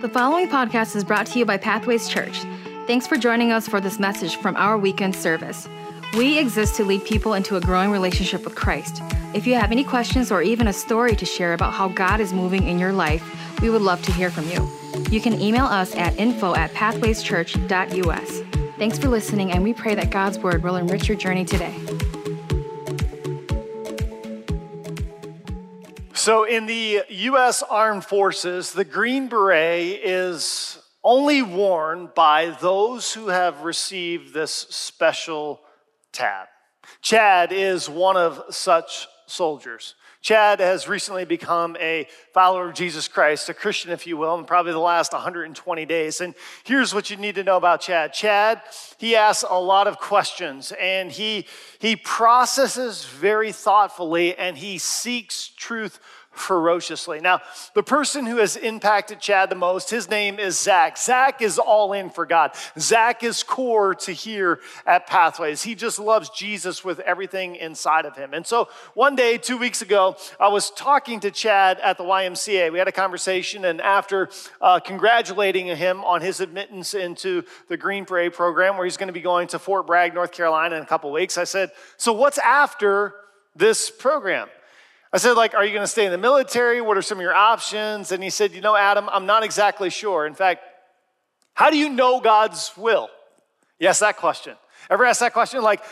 The following podcast is brought to you by Pathways Church. Thanks for joining us for this message from our weekend service. We exist to lead people into a growing relationship with Christ. If you have any questions or even a story to share about how God is moving in your life, we would love to hear from you. You can email us at info at pathwayschurch.us. Thanks for listening, and we pray that God's word will enrich your journey today. So, in the U.S. Armed Forces, the Green Beret is only worn by those who have received this special tab. Chad is one of such soldiers. Chad has recently become a follower of Jesus Christ, a Christian, if you will, in probably the last 120 days. And here's what you need to know about Chad. Chad, he asks a lot of questions and he, he processes very thoughtfully and he seeks truth ferociously. Now, the person who has impacted Chad the most, his name is Zach. Zach is all in for God. Zach is core to here at Pathways. He just loves Jesus with everything inside of him. And so one day, two weeks ago, I was talking to Chad at the YMCA. We had a conversation, and after uh, congratulating him on his admittance into the Green Beret program, where he's going to be going to Fort Bragg, North Carolina in a couple weeks, I said, So what's after this program? I said, like, are you going to stay in the military? What are some of your options? And he said, you know, Adam, I'm not exactly sure. In fact, how do you know God's will? Yes, that question. Ever ask that question? Like,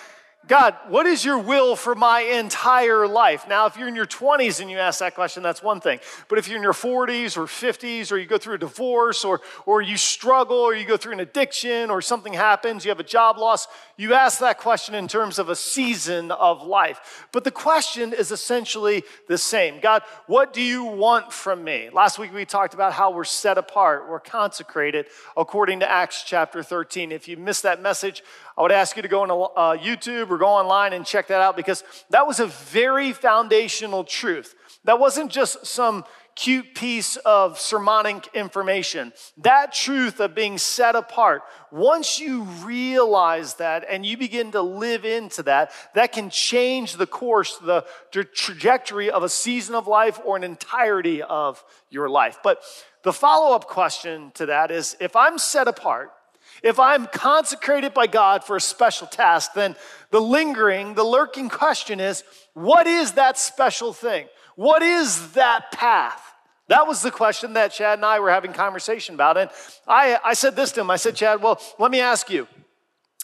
God, what is your will for my entire life? Now, if you're in your 20s and you ask that question, that's one thing. But if you're in your 40s or 50s, or you go through a divorce, or, or you struggle, or you go through an addiction, or something happens, you have a job loss, you ask that question in terms of a season of life. But the question is essentially the same God, what do you want from me? Last week we talked about how we're set apart, we're consecrated according to Acts chapter 13. If you missed that message, I would ask you to go on uh, YouTube or go online and check that out because that was a very foundational truth. That wasn't just some cute piece of sermonic information. That truth of being set apart, once you realize that and you begin to live into that, that can change the course, the, trajectory of a season of life or an entirety of your life. But the follow up question to that is if I'm set apart, if I'm consecrated by God for a special task, then the lingering, the lurking question is what is that special thing? What is that path? That was the question that Chad and I were having conversation about. And I, I said this to him I said, Chad, well, let me ask you.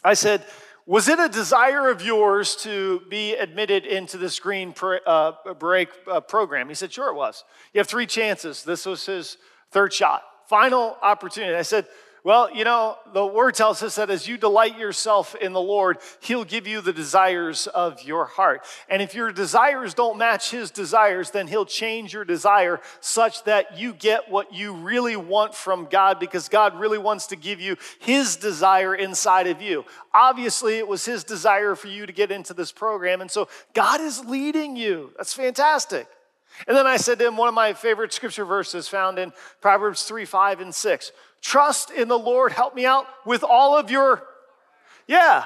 I said, was it a desire of yours to be admitted into this Green uh, Beret uh, program? He said, Sure, it was. You have three chances. This was his third shot, final opportunity. I said, well, you know, the word tells us that as you delight yourself in the Lord, He'll give you the desires of your heart. And if your desires don't match His desires, then He'll change your desire such that you get what you really want from God because God really wants to give you His desire inside of you. Obviously, it was His desire for you to get into this program. And so God is leading you. That's fantastic. And then I said to him, one of my favorite scripture verses found in Proverbs 3, 5, and 6. Trust in the Lord. Help me out with all of your, yeah.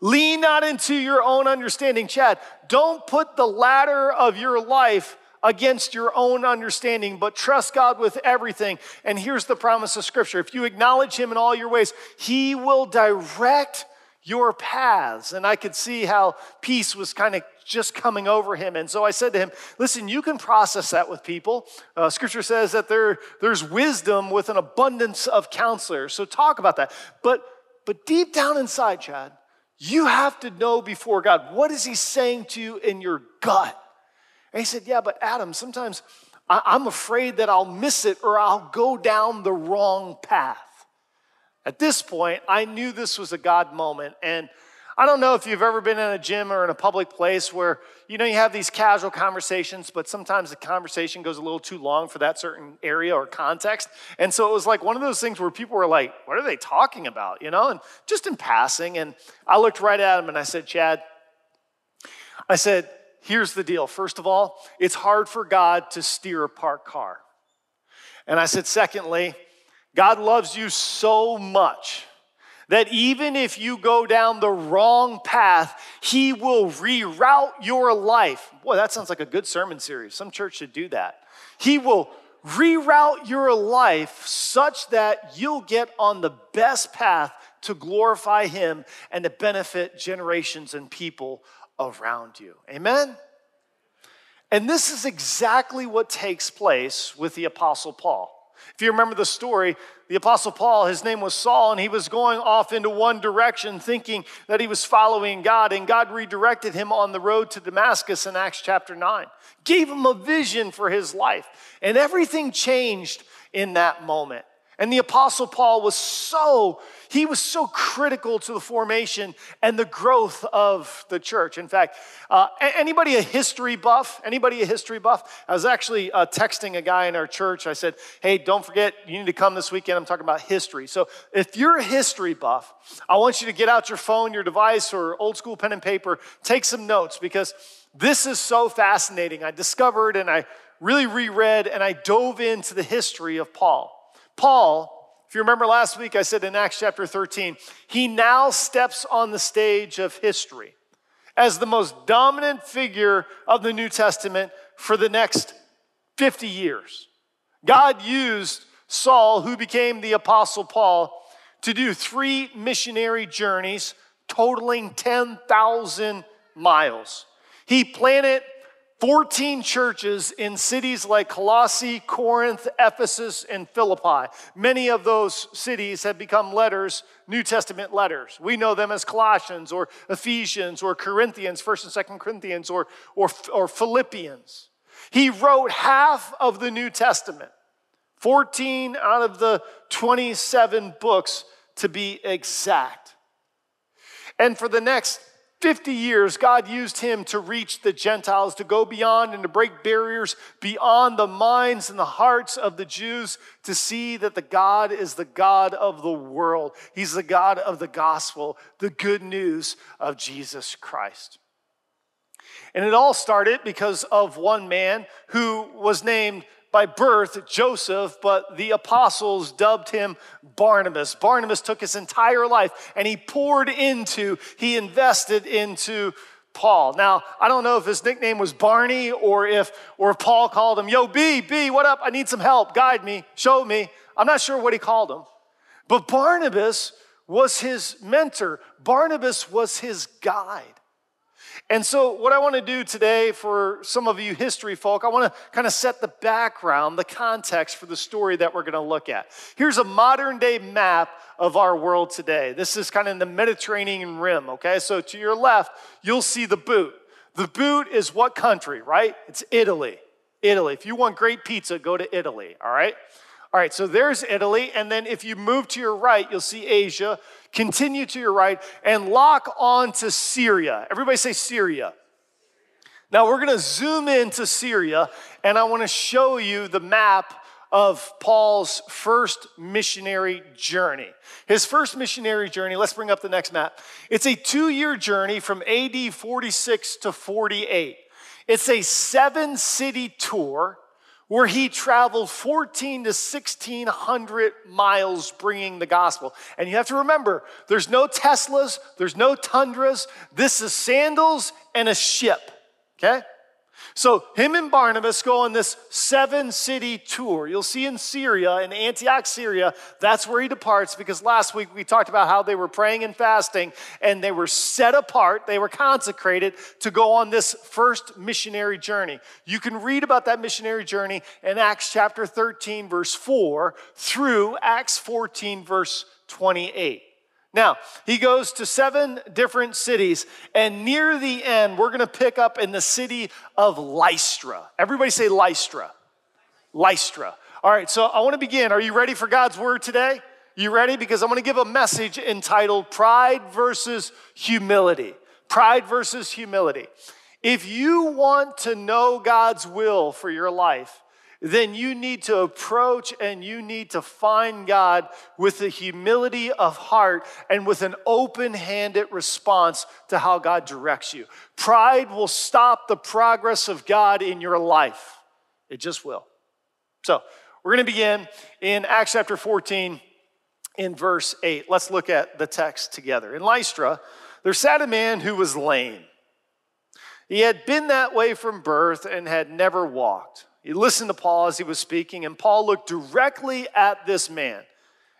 Lean not into your own understanding. Chad, don't put the ladder of your life against your own understanding, but trust God with everything. And here's the promise of Scripture if you acknowledge Him in all your ways, He will direct your paths. And I could see how peace was kind of just coming over him. And so I said to him, Listen, you can process that with people. Uh, scripture says that there, there's wisdom with an abundance of counselors. So talk about that. But, but deep down inside, Chad, you have to know before God, what is he saying to you in your gut? And he said, Yeah, but Adam, sometimes I, I'm afraid that I'll miss it or I'll go down the wrong path. At this point, I knew this was a God moment. And I don't know if you've ever been in a gym or in a public place where, you know, you have these casual conversations, but sometimes the conversation goes a little too long for that certain area or context. And so it was like one of those things where people were like, what are they talking about? You know, and just in passing. And I looked right at him and I said, Chad, I said, here's the deal. First of all, it's hard for God to steer a parked car. And I said, secondly, God loves you so much that even if you go down the wrong path, He will reroute your life. Boy, that sounds like a good sermon series. Some church should do that. He will reroute your life such that you'll get on the best path to glorify Him and to benefit generations and people around you. Amen? And this is exactly what takes place with the Apostle Paul. If you remember the story, the Apostle Paul, his name was Saul, and he was going off into one direction thinking that he was following God, and God redirected him on the road to Damascus in Acts chapter 9, gave him a vision for his life, and everything changed in that moment. And the Apostle Paul was so, he was so critical to the formation and the growth of the church. In fact, uh, anybody a history buff? Anybody a history buff? I was actually uh, texting a guy in our church. I said, hey, don't forget, you need to come this weekend. I'm talking about history. So if you're a history buff, I want you to get out your phone, your device, or old school pen and paper, take some notes because this is so fascinating. I discovered and I really reread and I dove into the history of Paul. Paul, if you remember last week, I said in Acts chapter 13, he now steps on the stage of history as the most dominant figure of the New Testament for the next 50 years. God used Saul, who became the Apostle Paul, to do three missionary journeys totaling 10,000 miles. He planted 14 churches in cities like Colossae, Corinth, Ephesus, and Philippi. Many of those cities have become letters, New Testament letters. We know them as Colossians or Ephesians or Corinthians, 1st and 2nd Corinthians or, or, or Philippians. He wrote half of the New Testament, 14 out of the 27 books to be exact. And for the next 50 years, God used him to reach the Gentiles, to go beyond and to break barriers beyond the minds and the hearts of the Jews, to see that the God is the God of the world. He's the God of the gospel, the good news of Jesus Christ. And it all started because of one man who was named by birth Joseph, but the apostles dubbed him Barnabas. Barnabas took his entire life and he poured into, he invested into Paul. Now, I don't know if his nickname was Barney or if or if Paul called him, "Yo, B, B, what up? I need some help. Guide me, show me." I'm not sure what he called him. But Barnabas was his mentor. Barnabas was his guide. And so, what I want to do today for some of you history folk, I want to kind of set the background, the context for the story that we're going to look at. Here's a modern day map of our world today. This is kind of in the Mediterranean rim, okay? So, to your left, you'll see the boot. The boot is what country, right? It's Italy. Italy. If you want great pizza, go to Italy, all right? All right, so there's Italy. And then if you move to your right, you'll see Asia. Continue to your right and lock on to Syria. Everybody say Syria. Now we're going to zoom into Syria and I want to show you the map of Paul's first missionary journey. His first missionary journey, let's bring up the next map. It's a two year journey from AD 46 to 48. It's a seven city tour where he traveled 14 to 1600 miles bringing the gospel. And you have to remember, there's no Teslas, there's no Tundras. This is sandals and a ship, okay? So, him and Barnabas go on this seven city tour. You'll see in Syria, in Antioch, Syria, that's where he departs because last week we talked about how they were praying and fasting and they were set apart, they were consecrated to go on this first missionary journey. You can read about that missionary journey in Acts chapter 13, verse 4, through Acts 14, verse 28. Now, he goes to seven different cities, and near the end, we're gonna pick up in the city of Lystra. Everybody say Lystra. Lystra. All right, so I wanna begin. Are you ready for God's word today? You ready? Because I'm gonna give a message entitled Pride versus Humility. Pride versus Humility. If you want to know God's will for your life, then you need to approach and you need to find God with a humility of heart and with an open handed response to how God directs you. Pride will stop the progress of God in your life, it just will. So, we're going to begin in Acts chapter 14 in verse 8. Let's look at the text together. In Lystra, there sat a man who was lame. He had been that way from birth and had never walked. He listened to Paul as he was speaking, and Paul looked directly at this man.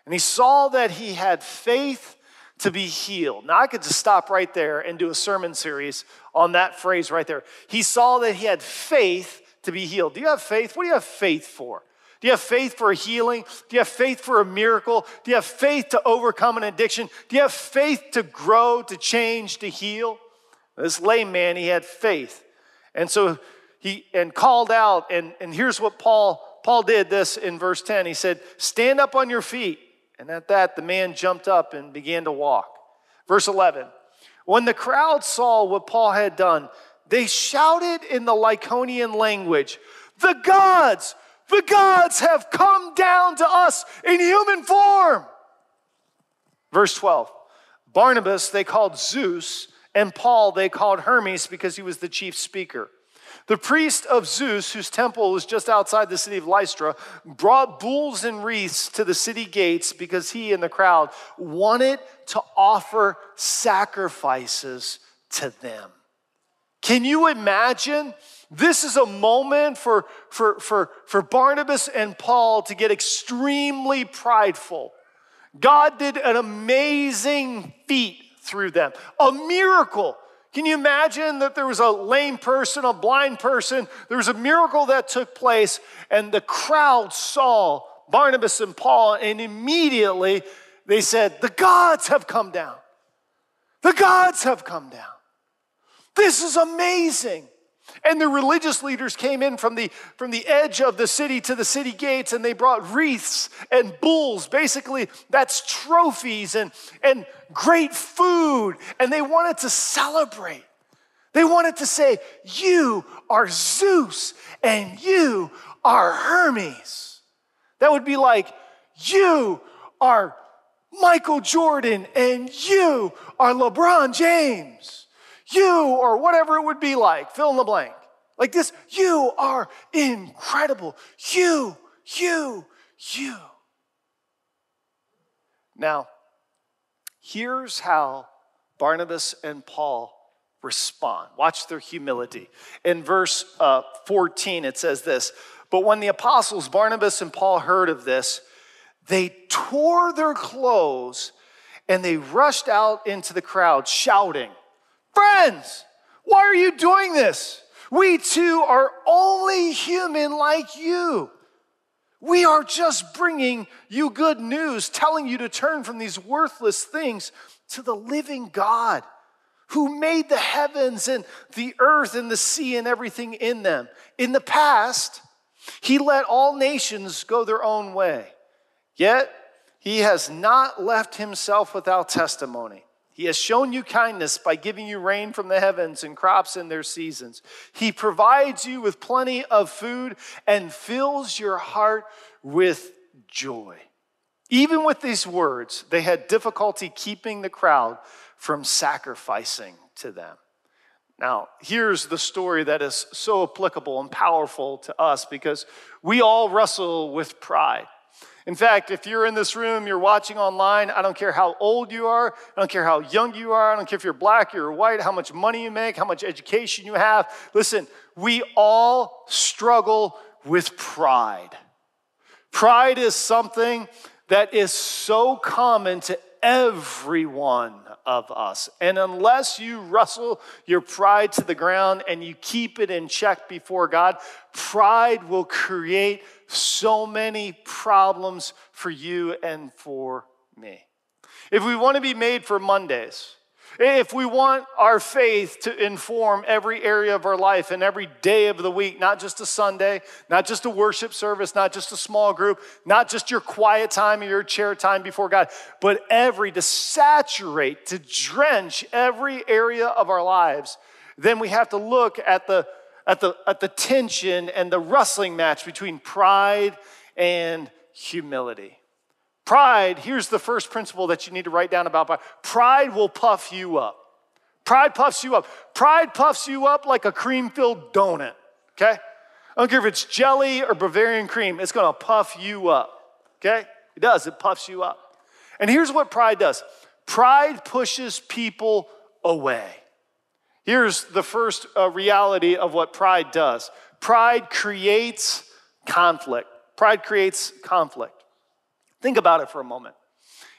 And he saw that he had faith to be healed. Now, I could just stop right there and do a sermon series on that phrase right there. He saw that he had faith to be healed. Do you have faith? What do you have faith for? Do you have faith for a healing? Do you have faith for a miracle? Do you have faith to overcome an addiction? Do you have faith to grow, to change, to heal? This lame man, he had faith. And so he and called out, and, and here's what Paul Paul did this in verse 10. He said, Stand up on your feet. And at that, the man jumped up and began to walk. Verse 11 When the crowd saw what Paul had done, they shouted in the Lycaonian language, The gods, the gods have come down to us in human form. Verse 12 Barnabas they called Zeus, and Paul they called Hermes because he was the chief speaker. The priest of Zeus, whose temple was just outside the city of Lystra, brought bulls and wreaths to the city gates because he and the crowd wanted to offer sacrifices to them. Can you imagine? This is a moment for, for, for, for Barnabas and Paul to get extremely prideful. God did an amazing feat through them, a miracle. Can you imagine that there was a lame person, a blind person? There was a miracle that took place, and the crowd saw Barnabas and Paul, and immediately they said, The gods have come down. The gods have come down. This is amazing. And the religious leaders came in from the, from the edge of the city to the city gates and they brought wreaths and bulls. Basically, that's trophies and, and great food. And they wanted to celebrate. They wanted to say, You are Zeus and you are Hermes. That would be like, You are Michael Jordan and you are LeBron James you, or whatever it would be like, fill in the blank. Like this, you are incredible. You, you, you. Now, here's how Barnabas and Paul respond. Watch their humility. In verse uh, 14, it says this But when the apostles Barnabas and Paul heard of this, they tore their clothes and they rushed out into the crowd, shouting, Friends, why are you doing this? We too are only human like you. We are just bringing you good news, telling you to turn from these worthless things to the living God who made the heavens and the earth and the sea and everything in them. In the past, he let all nations go their own way. Yet, he has not left himself without testimony. He has shown you kindness by giving you rain from the heavens and crops in their seasons. He provides you with plenty of food and fills your heart with joy. Even with these words, they had difficulty keeping the crowd from sacrificing to them. Now, here's the story that is so applicable and powerful to us because we all wrestle with pride. In fact, if you're in this room, you're watching online, I don't care how old you are, I don't care how young you are, I don't care if you're black, you're white, how much money you make, how much education you have. Listen, we all struggle with pride. Pride is something that is so common to everyone of us. And unless you wrestle your pride to the ground and you keep it in check before God, pride will create so many problems for you and for me. If we want to be made for Mondays, if we want our faith to inform every area of our life and every day of the week, not just a Sunday, not just a worship service, not just a small group, not just your quiet time or your chair time before God, but every, to saturate, to drench every area of our lives, then we have to look at the at the, at the tension and the wrestling match between pride and humility. Pride, here's the first principle that you need to write down about pride. Pride will puff you up. Pride puffs you up. Pride puffs you up like a cream filled donut, okay? I don't care if it's jelly or Bavarian cream, it's gonna puff you up, okay? It does, it puffs you up. And here's what pride does pride pushes people away. Here's the first uh, reality of what pride does Pride creates conflict. Pride creates conflict. Think about it for a moment.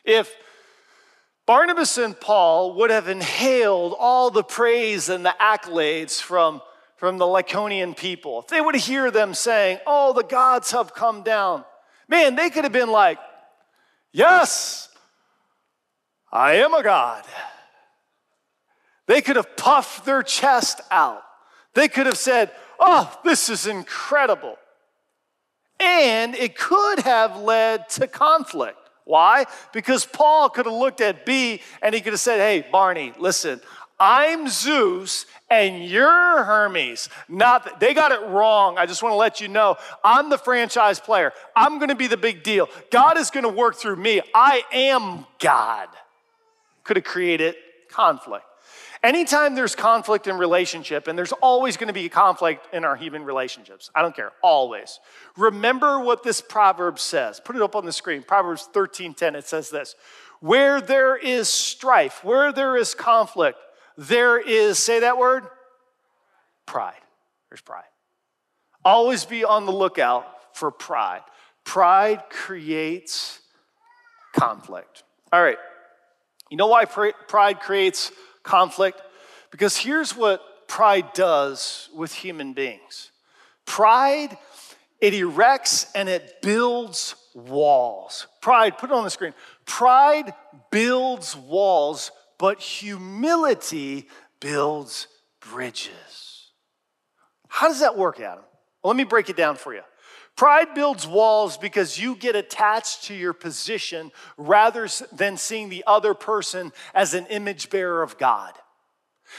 If Barnabas and Paul would have inhaled all the praise and the accolades from, from the Lycaonian people, if they would hear them saying, Oh, the gods have come down, man, they could have been like, Yes, I am a God. They could have puffed their chest out. They could have said, Oh, this is incredible. And it could have led to conflict. Why? Because Paul could have looked at B and he could have said, Hey, Barney, listen, I'm Zeus and you're Hermes. Not that, they got it wrong. I just want to let you know I'm the franchise player. I'm going to be the big deal. God is going to work through me. I am God. Could have created conflict. Anytime there's conflict in relationship, and there's always going to be conflict in our human relationships, I don't care, always. Remember what this proverb says. Put it up on the screen. Proverbs 13:10. It says this: Where there is strife, where there is conflict, there is, say that word, pride. There's pride. Always be on the lookout for pride. Pride creates conflict. All right. You know why pride creates conflict? Because here's what pride does with human beings pride, it erects and it builds walls. Pride, put it on the screen. Pride builds walls, but humility builds bridges. How does that work, Adam? Well, let me break it down for you. Pride builds walls because you get attached to your position rather than seeing the other person as an image bearer of God.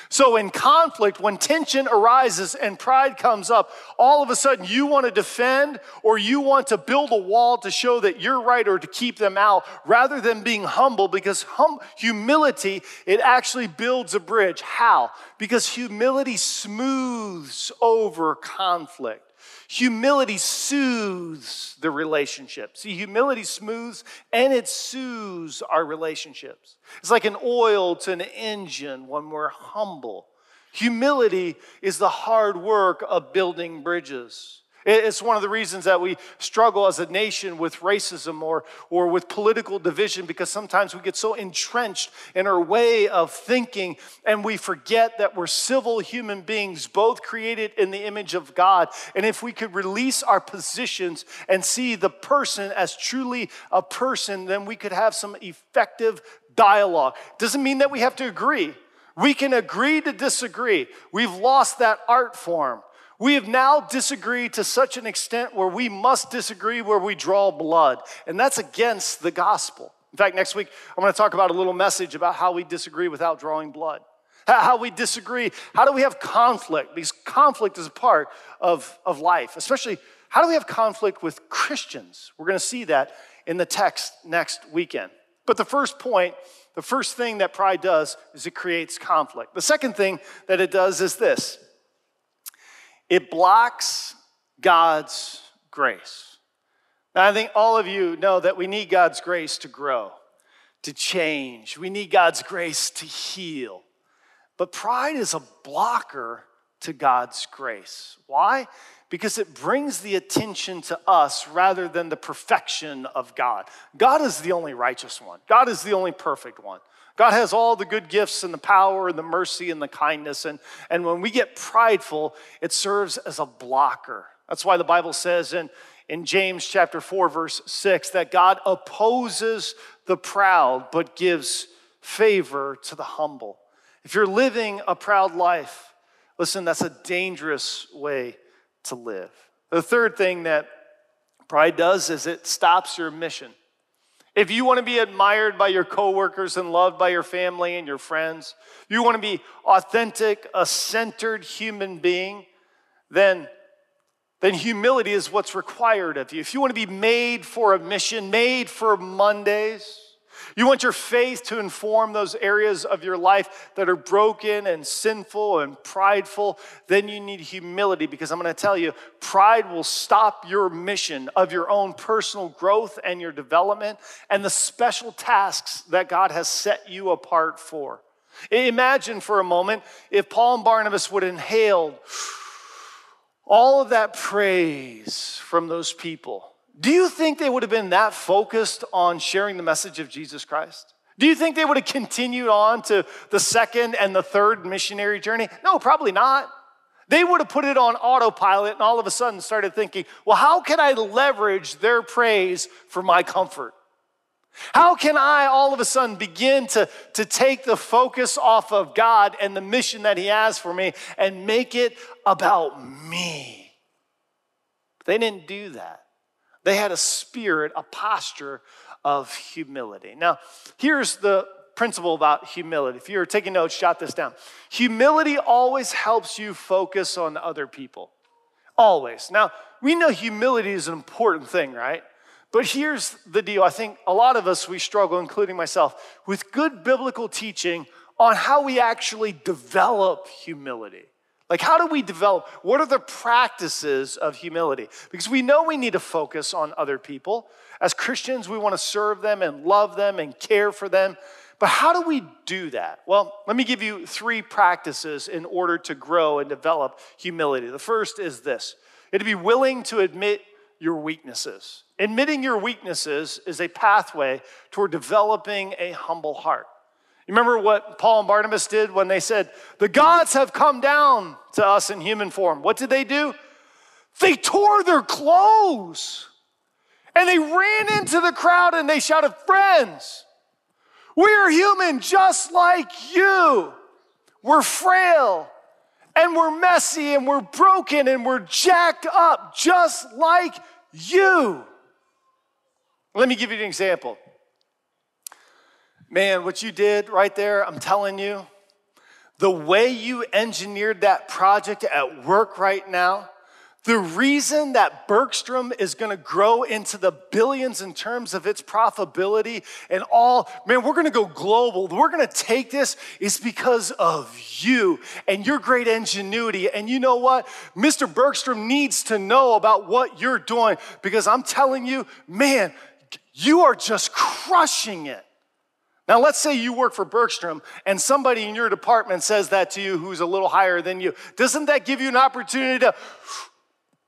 So, in conflict, when tension arises and pride comes up, all of a sudden you want to defend or you want to build a wall to show that you're right or to keep them out rather than being humble because hum- humility, it actually builds a bridge. How? Because humility smooths over conflict. Humility soothes the relationship. See, humility smooths and it soothes our relationships. It's like an oil to an engine when we're humble. Humility is the hard work of building bridges. It's one of the reasons that we struggle as a nation with racism or, or with political division because sometimes we get so entrenched in our way of thinking and we forget that we're civil human beings, both created in the image of God. And if we could release our positions and see the person as truly a person, then we could have some effective dialogue. Doesn't mean that we have to agree. We can agree to disagree. We've lost that art form. We have now disagreed to such an extent where we must disagree where we draw blood. And that's against the gospel. In fact, next week, I'm going to talk about a little message about how we disagree without drawing blood. How we disagree. How do we have conflict? Because conflict is a part of, of life, especially how do we have conflict with Christians? We're going to see that in the text next weekend. But the first point, the first thing that pride does is it creates conflict. The second thing that it does is this it blocks God's grace. Now, I think all of you know that we need God's grace to grow, to change. We need God's grace to heal. But pride is a blocker to God's grace. Why? Because it brings the attention to us rather than the perfection of God. God is the only righteous one, God is the only perfect one. God has all the good gifts and the power and the mercy and the kindness. And, and when we get prideful, it serves as a blocker. That's why the Bible says in, in James chapter 4, verse 6, that God opposes the proud but gives favor to the humble. If you're living a proud life, listen, that's a dangerous way to live. The third thing that pride does is it stops your mission. If you want to be admired by your coworkers and loved by your family and your friends, you want to be authentic, a centered human being, then, then humility is what's required of you. If you want to be made for a mission, made for Mondays, you want your faith to inform those areas of your life that are broken and sinful and prideful, then you need humility because I'm going to tell you, pride will stop your mission of your own personal growth and your development and the special tasks that God has set you apart for. Imagine for a moment if Paul and Barnabas would inhale all of that praise from those people, do you think they would have been that focused on sharing the message of Jesus Christ? Do you think they would have continued on to the second and the third missionary journey? No, probably not. They would have put it on autopilot and all of a sudden started thinking, well, how can I leverage their praise for my comfort? How can I all of a sudden begin to, to take the focus off of God and the mission that He has for me and make it about me? They didn't do that. They had a spirit, a posture of humility. Now, here's the principle about humility. If you're taking notes, jot this down. Humility always helps you focus on other people. Always. Now, we know humility is an important thing, right? But here's the deal. I think a lot of us, we struggle, including myself, with good biblical teaching on how we actually develop humility. Like, how do we develop? What are the practices of humility? Because we know we need to focus on other people. As Christians, we want to serve them and love them and care for them. But how do we do that? Well, let me give you three practices in order to grow and develop humility. The first is this it to be willing to admit your weaknesses. Admitting your weaknesses is a pathway toward developing a humble heart. You remember what Paul and Barnabas did when they said, The gods have come down to us in human form? What did they do? They tore their clothes and they ran into the crowd and they shouted, Friends, we are human just like you. We're frail and we're messy and we're broken and we're jacked up just like you. Let me give you an example. Man, what you did right there, I'm telling you, the way you engineered that project at work right now, the reason that Bergstrom is going to grow into the billions in terms of its profitability and all, man, we're going to go global. We're going to take this is because of you and your great ingenuity. And you know what? Mr. Bergstrom needs to know about what you're doing because I'm telling you, man, you are just crushing it. Now, let's say you work for Bergstrom and somebody in your department says that to you who's a little higher than you. Doesn't that give you an opportunity to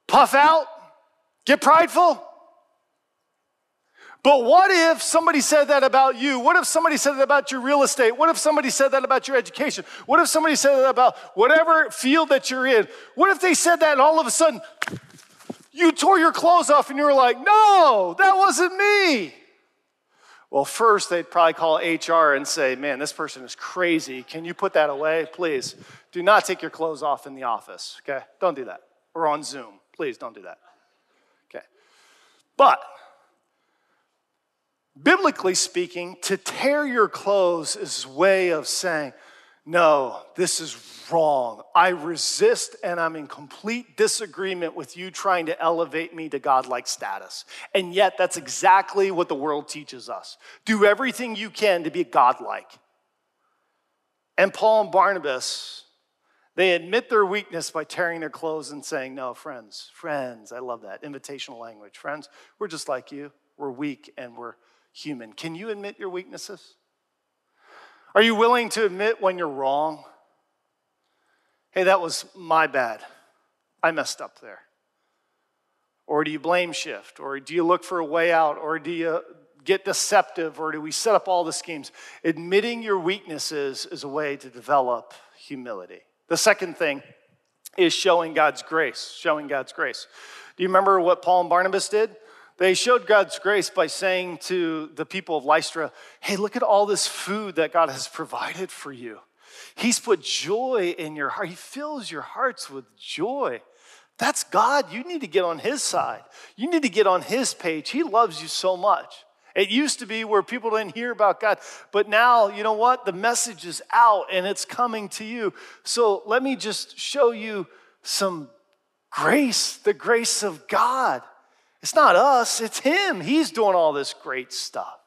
puff out, get prideful. But what if somebody said that about you? What if somebody said that about your real estate? What if somebody said that about your education? What if somebody said that about whatever field that you're in? What if they said that and all of a sudden you tore your clothes off and you were like, no, that wasn't me? Well, first they'd probably call HR and say, man, this person is crazy. Can you put that away? Please do not take your clothes off in the office, okay? Don't do that. Or on Zoom. Please don't do that. Okay. But, biblically speaking, to tear your clothes is a way of saying, no, this is wrong. I resist and I'm in complete disagreement with you trying to elevate me to godlike status. And yet, that's exactly what the world teaches us. Do everything you can to be godlike. And Paul and Barnabas they admit their weakness by tearing their clothes and saying, No, friends, friends, I love that invitational language. Friends, we're just like you. We're weak and we're human. Can you admit your weaknesses? Are you willing to admit when you're wrong? Hey, that was my bad. I messed up there. Or do you blame shift? Or do you look for a way out? Or do you get deceptive? Or do we set up all the schemes? Admitting your weaknesses is a way to develop humility. The second thing is showing God's grace, showing God's grace. Do you remember what Paul and Barnabas did? They showed God's grace by saying to the people of Lystra, Hey, look at all this food that God has provided for you. He's put joy in your heart, He fills your hearts with joy. That's God. You need to get on His side, you need to get on His page. He loves you so much. It used to be where people didn't hear about God, but now, you know what? The message is out and it's coming to you. So let me just show you some grace, the grace of God. It's not us, it's Him. He's doing all this great stuff.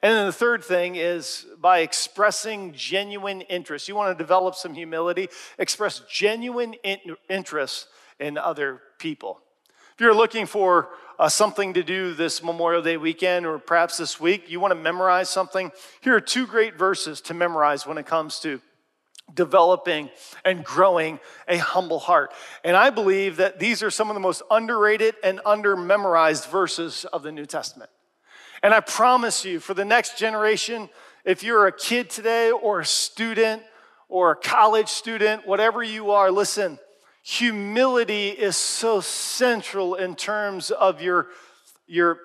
And then the third thing is by expressing genuine interest. You want to develop some humility, express genuine interest in other people. If you're looking for uh, something to do this Memorial Day weekend or perhaps this week, you want to memorize something, here are two great verses to memorize when it comes to developing and growing a humble heart. And I believe that these are some of the most underrated and under memorized verses of the New Testament. And I promise you, for the next generation, if you're a kid today or a student or a college student, whatever you are, listen, humility is so central in terms of your, your,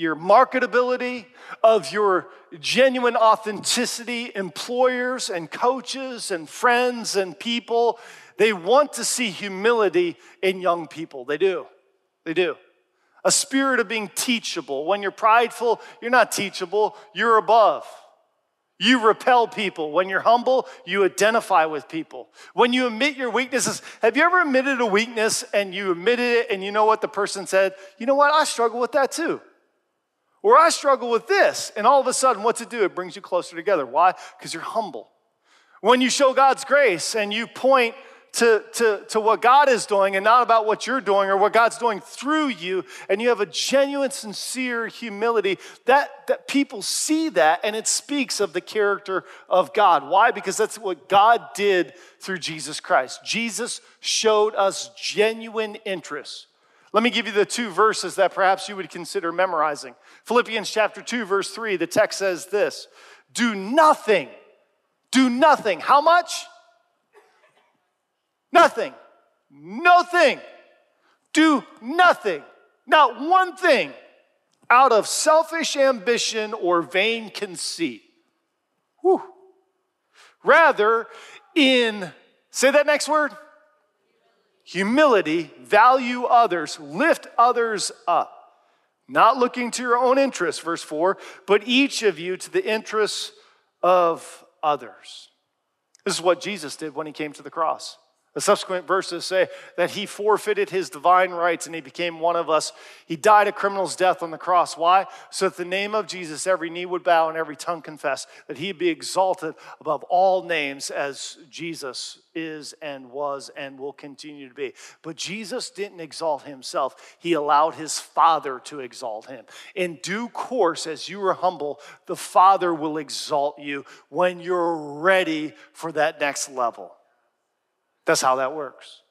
your marketability, of your genuine authenticity. Employers and coaches and friends and people, they want to see humility in young people. They do. They do. A spirit of being teachable. When you're prideful, you're not teachable, you're above. You repel people. When you're humble, you identify with people. When you admit your weaknesses, have you ever admitted a weakness and you admitted it and you know what the person said? You know what? I struggle with that too. Or I struggle with this. And all of a sudden, what's it do? It brings you closer together. Why? Because you're humble. When you show God's grace and you point to, to, to what God is doing and not about what you're doing or what God's doing through you, and you have a genuine, sincere humility, that, that people see that and it speaks of the character of God. Why? Because that's what God did through Jesus Christ. Jesus showed us genuine interest. Let me give you the two verses that perhaps you would consider memorizing. Philippians chapter 2, verse 3, the text says this Do nothing, do nothing. How much? Nothing. Nothing. Do nothing. Not one thing out of selfish ambition or vain conceit. Whew. Rather, in, say that next word humility, value others, lift others up. Not looking to your own interests, verse 4, but each of you to the interests of others. This is what Jesus did when he came to the cross. The subsequent verses say that he forfeited his divine rights and he became one of us. He died a criminal's death on the cross. Why? So that the name of Jesus, every knee would bow and every tongue confess that he'd be exalted above all names as Jesus is and was and will continue to be. But Jesus didn't exalt himself, he allowed his Father to exalt him. In due course, as you are humble, the Father will exalt you when you're ready for that next level. That's how that works.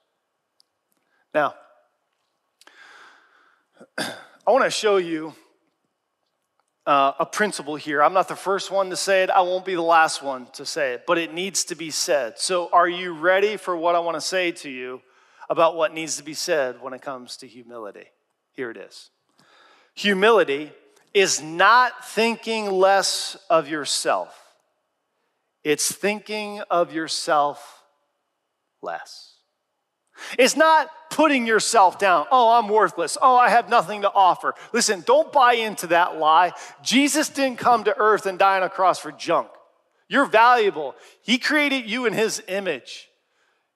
Now, I want to show you uh, a principle here. I'm not the first one to say it, I won't be the last one to say it, but it needs to be said. So, are you ready for what I want to say to you about what needs to be said when it comes to humility? Here it is Humility is not thinking less of yourself, it's thinking of yourself less. It's not putting yourself down. Oh, I'm worthless. Oh, I have nothing to offer. Listen, don't buy into that lie. Jesus didn't come to earth and die on a cross for junk. You're valuable. He created you in his image.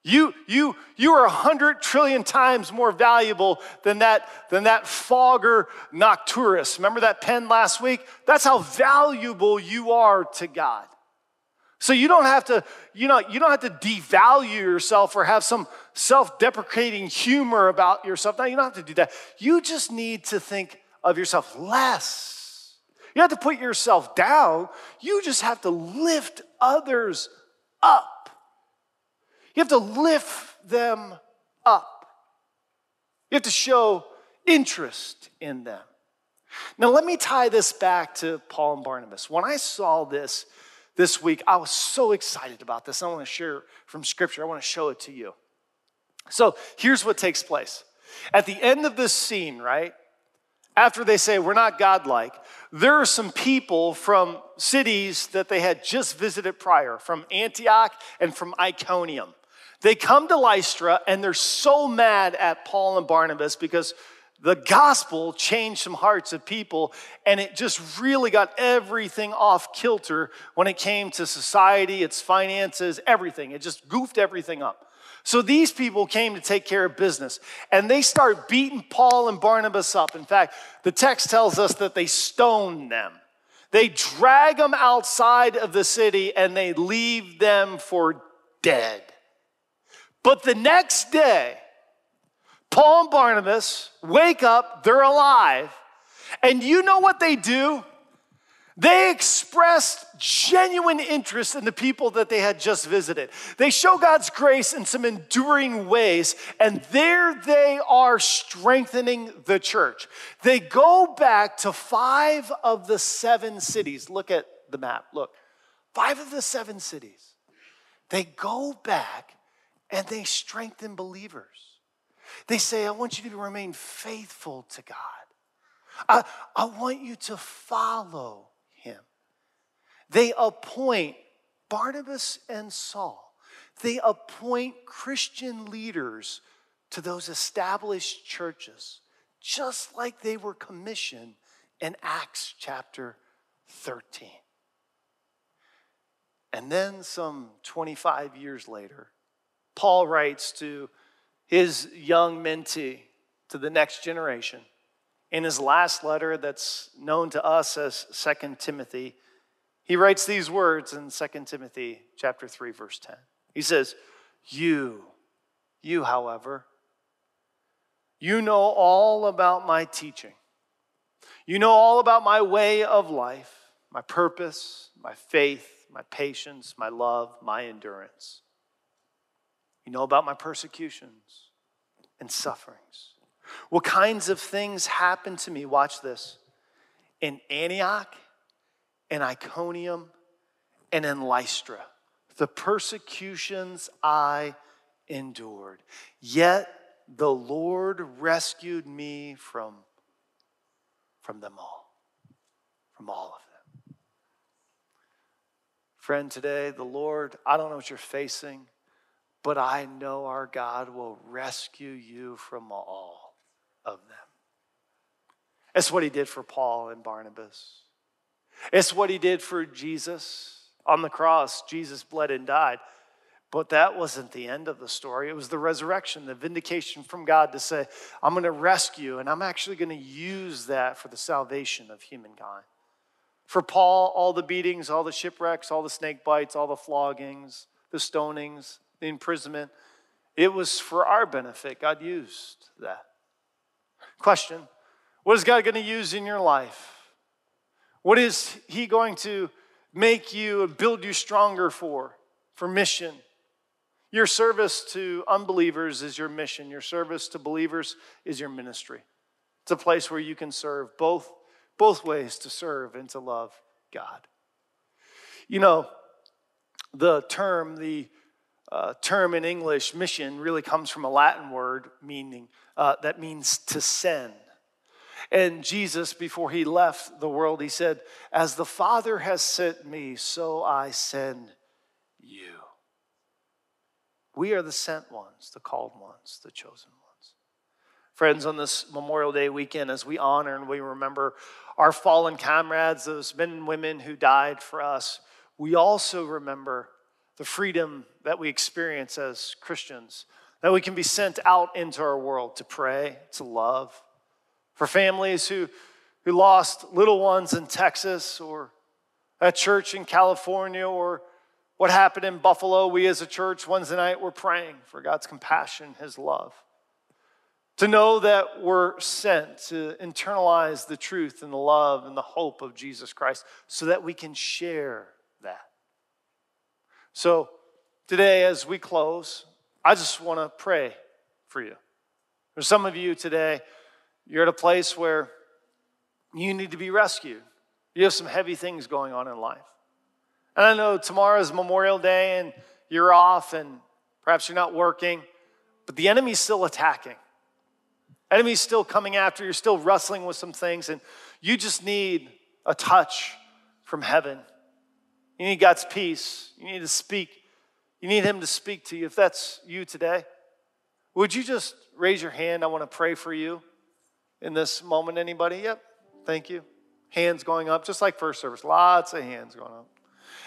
You, you, you are a hundred trillion times more valuable than that, than that Fulgor Nocturnus. Remember that pen last week? That's how valuable you are to God. So you don't have to, you know, you don't have to devalue yourself or have some self-deprecating humor about yourself. No, you don't have to do that. You just need to think of yourself less. You have to put yourself down. You just have to lift others up. You have to lift them up. You have to show interest in them. Now, let me tie this back to Paul and Barnabas. When I saw this, this week. I was so excited about this. I want to share from scripture, I want to show it to you. So here's what takes place. At the end of this scene, right, after they say, We're not godlike, there are some people from cities that they had just visited prior, from Antioch and from Iconium. They come to Lystra and they're so mad at Paul and Barnabas because the gospel changed some hearts of people, and it just really got everything off kilter when it came to society, its finances, everything. It just goofed everything up. So these people came to take care of business, and they start beating Paul and Barnabas up. In fact, the text tells us that they stoned them. They drag them outside of the city and they leave them for dead. But the next day, Paul and Barnabas wake up, they're alive. And you know what they do? They expressed genuine interest in the people that they had just visited. They show God's grace in some enduring ways, and there they are strengthening the church. They go back to five of the seven cities. Look at the map. Look, five of the seven cities. They go back and they strengthen believers. They say, I want you to remain faithful to God. I, I want you to follow him. They appoint Barnabas and Saul, they appoint Christian leaders to those established churches, just like they were commissioned in Acts chapter 13. And then, some 25 years later, Paul writes to his young mentee, to the next generation, in his last letter that's known to us as Second Timothy, he writes these words in Second Timothy chapter 3 verse 10. He says, "You, you however, you know all about my teaching. You know all about my way of life, my purpose, my faith, my patience, my love, my endurance. You know about my persecutions and sufferings what kinds of things happened to me? Watch this. In Antioch, in Iconium, and in Lystra, the persecutions I endured. Yet the Lord rescued me from, from them all, from all of them. Friend, today, the Lord, I don't know what you're facing, but I know our God will rescue you from all of them. That's what he did for Paul and Barnabas. It's what he did for Jesus on the cross. Jesus bled and died. But that wasn't the end of the story. It was the resurrection, the vindication from God to say, I'm going to rescue, and I'm actually going to use that for the salvation of humankind. For Paul, all the beatings, all the shipwrecks, all the snake bites, all the floggings, the stonings, the imprisonment, it was for our benefit. God used that. Question What is God going to use in your life? What is He going to make you and build you stronger for? For mission. Your service to unbelievers is your mission, your service to believers is your ministry. It's a place where you can serve both, both ways to serve and to love God. You know, the term, the uh, term in English, mission, really comes from a Latin word meaning uh, that means to send. And Jesus, before he left the world, he said, As the Father has sent me, so I send you. We are the sent ones, the called ones, the chosen ones. Friends, on this Memorial Day weekend, as we honor and we remember our fallen comrades, those men and women who died for us, we also remember the freedom that we experience as Christians that we can be sent out into our world to pray, to love. For families who, who lost little ones in Texas or at church in California or what happened in Buffalo, we as a church Wednesday night were praying for God's compassion, His love. To know that we're sent to internalize the truth and the love and the hope of Jesus Christ so that we can share. So, today, as we close, I just want to pray for you. For some of you today, you're at a place where you need to be rescued. You have some heavy things going on in life. And I know tomorrow is Memorial Day and you're off and perhaps you're not working, but the enemy's still attacking. Enemy's still coming after, you're still wrestling with some things, and you just need a touch from heaven. You need God's peace. You need to speak you need Him to speak to you. If that's you today, would you just raise your hand? I want to pray for you in this moment. Anybody? Yep. Thank you. Hands going up, just like first service. Lots of hands going up.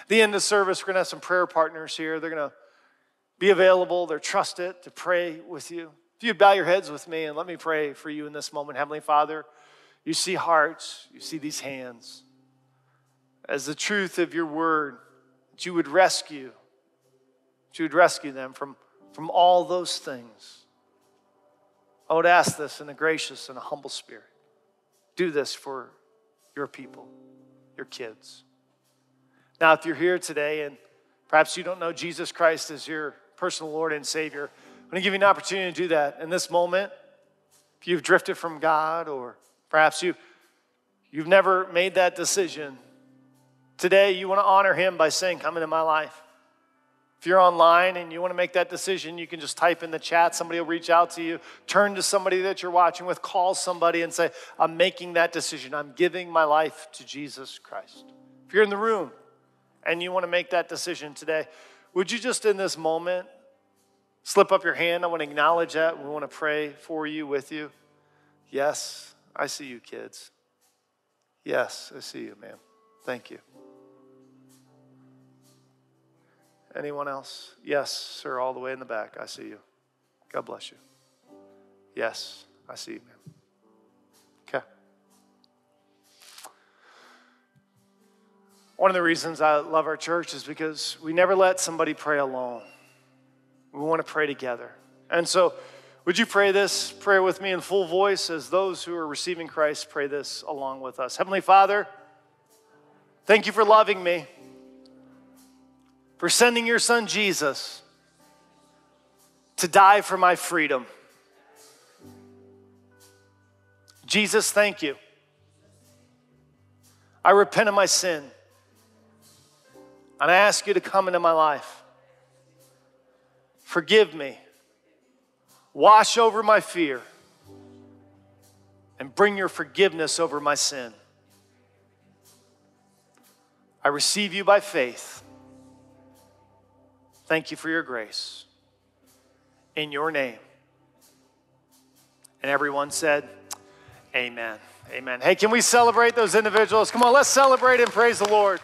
The end of service, we're going to have some prayer partners here. They're going to be available. They're trusted to pray with you. If you bow your heads with me and let me pray for you in this moment. Heavenly Father, you see hearts, you see these hands. As the truth of your word, that you would rescue that you would rescue them from, from all those things. I would ask this in a gracious and a humble spirit. Do this for your people. your kids. Now, if you're here today and perhaps you don't know Jesus Christ as your personal Lord and Savior, I'm going to give you an opportunity to do that in this moment. If you've drifted from God or perhaps you, you've never made that decision, today you want to honor Him by saying, Come into my life. If you're online and you want to make that decision, you can just type in the chat. Somebody will reach out to you. Turn to somebody that you're watching with, call somebody and say, I'm making that decision. I'm giving my life to Jesus Christ. If you're in the room and you want to make that decision today, would you just in this moment slip up your hand? I want to acknowledge that. We want to pray for you, with you. Yes, I see you, kids. Yes, I see you, ma'am. Thank you. Anyone else? Yes, sir, all the way in the back. I see you. God bless you. Yes, I see you, ma'am. Okay. One of the reasons I love our church is because we never let somebody pray alone. We want to pray together. And so, would you pray this prayer with me in full voice as those who are receiving Christ pray this along with us? Heavenly Father, thank you for loving me for sending your son Jesus to die for my freedom. Jesus, thank you. I repent of my sin. And I ask you to come into my life. Forgive me. Wash over my fear. And bring your forgiveness over my sin. I receive you by faith. Thank you for your grace. In your name. And everyone said, Amen. Amen. Hey, can we celebrate those individuals? Come on, let's celebrate and praise the Lord.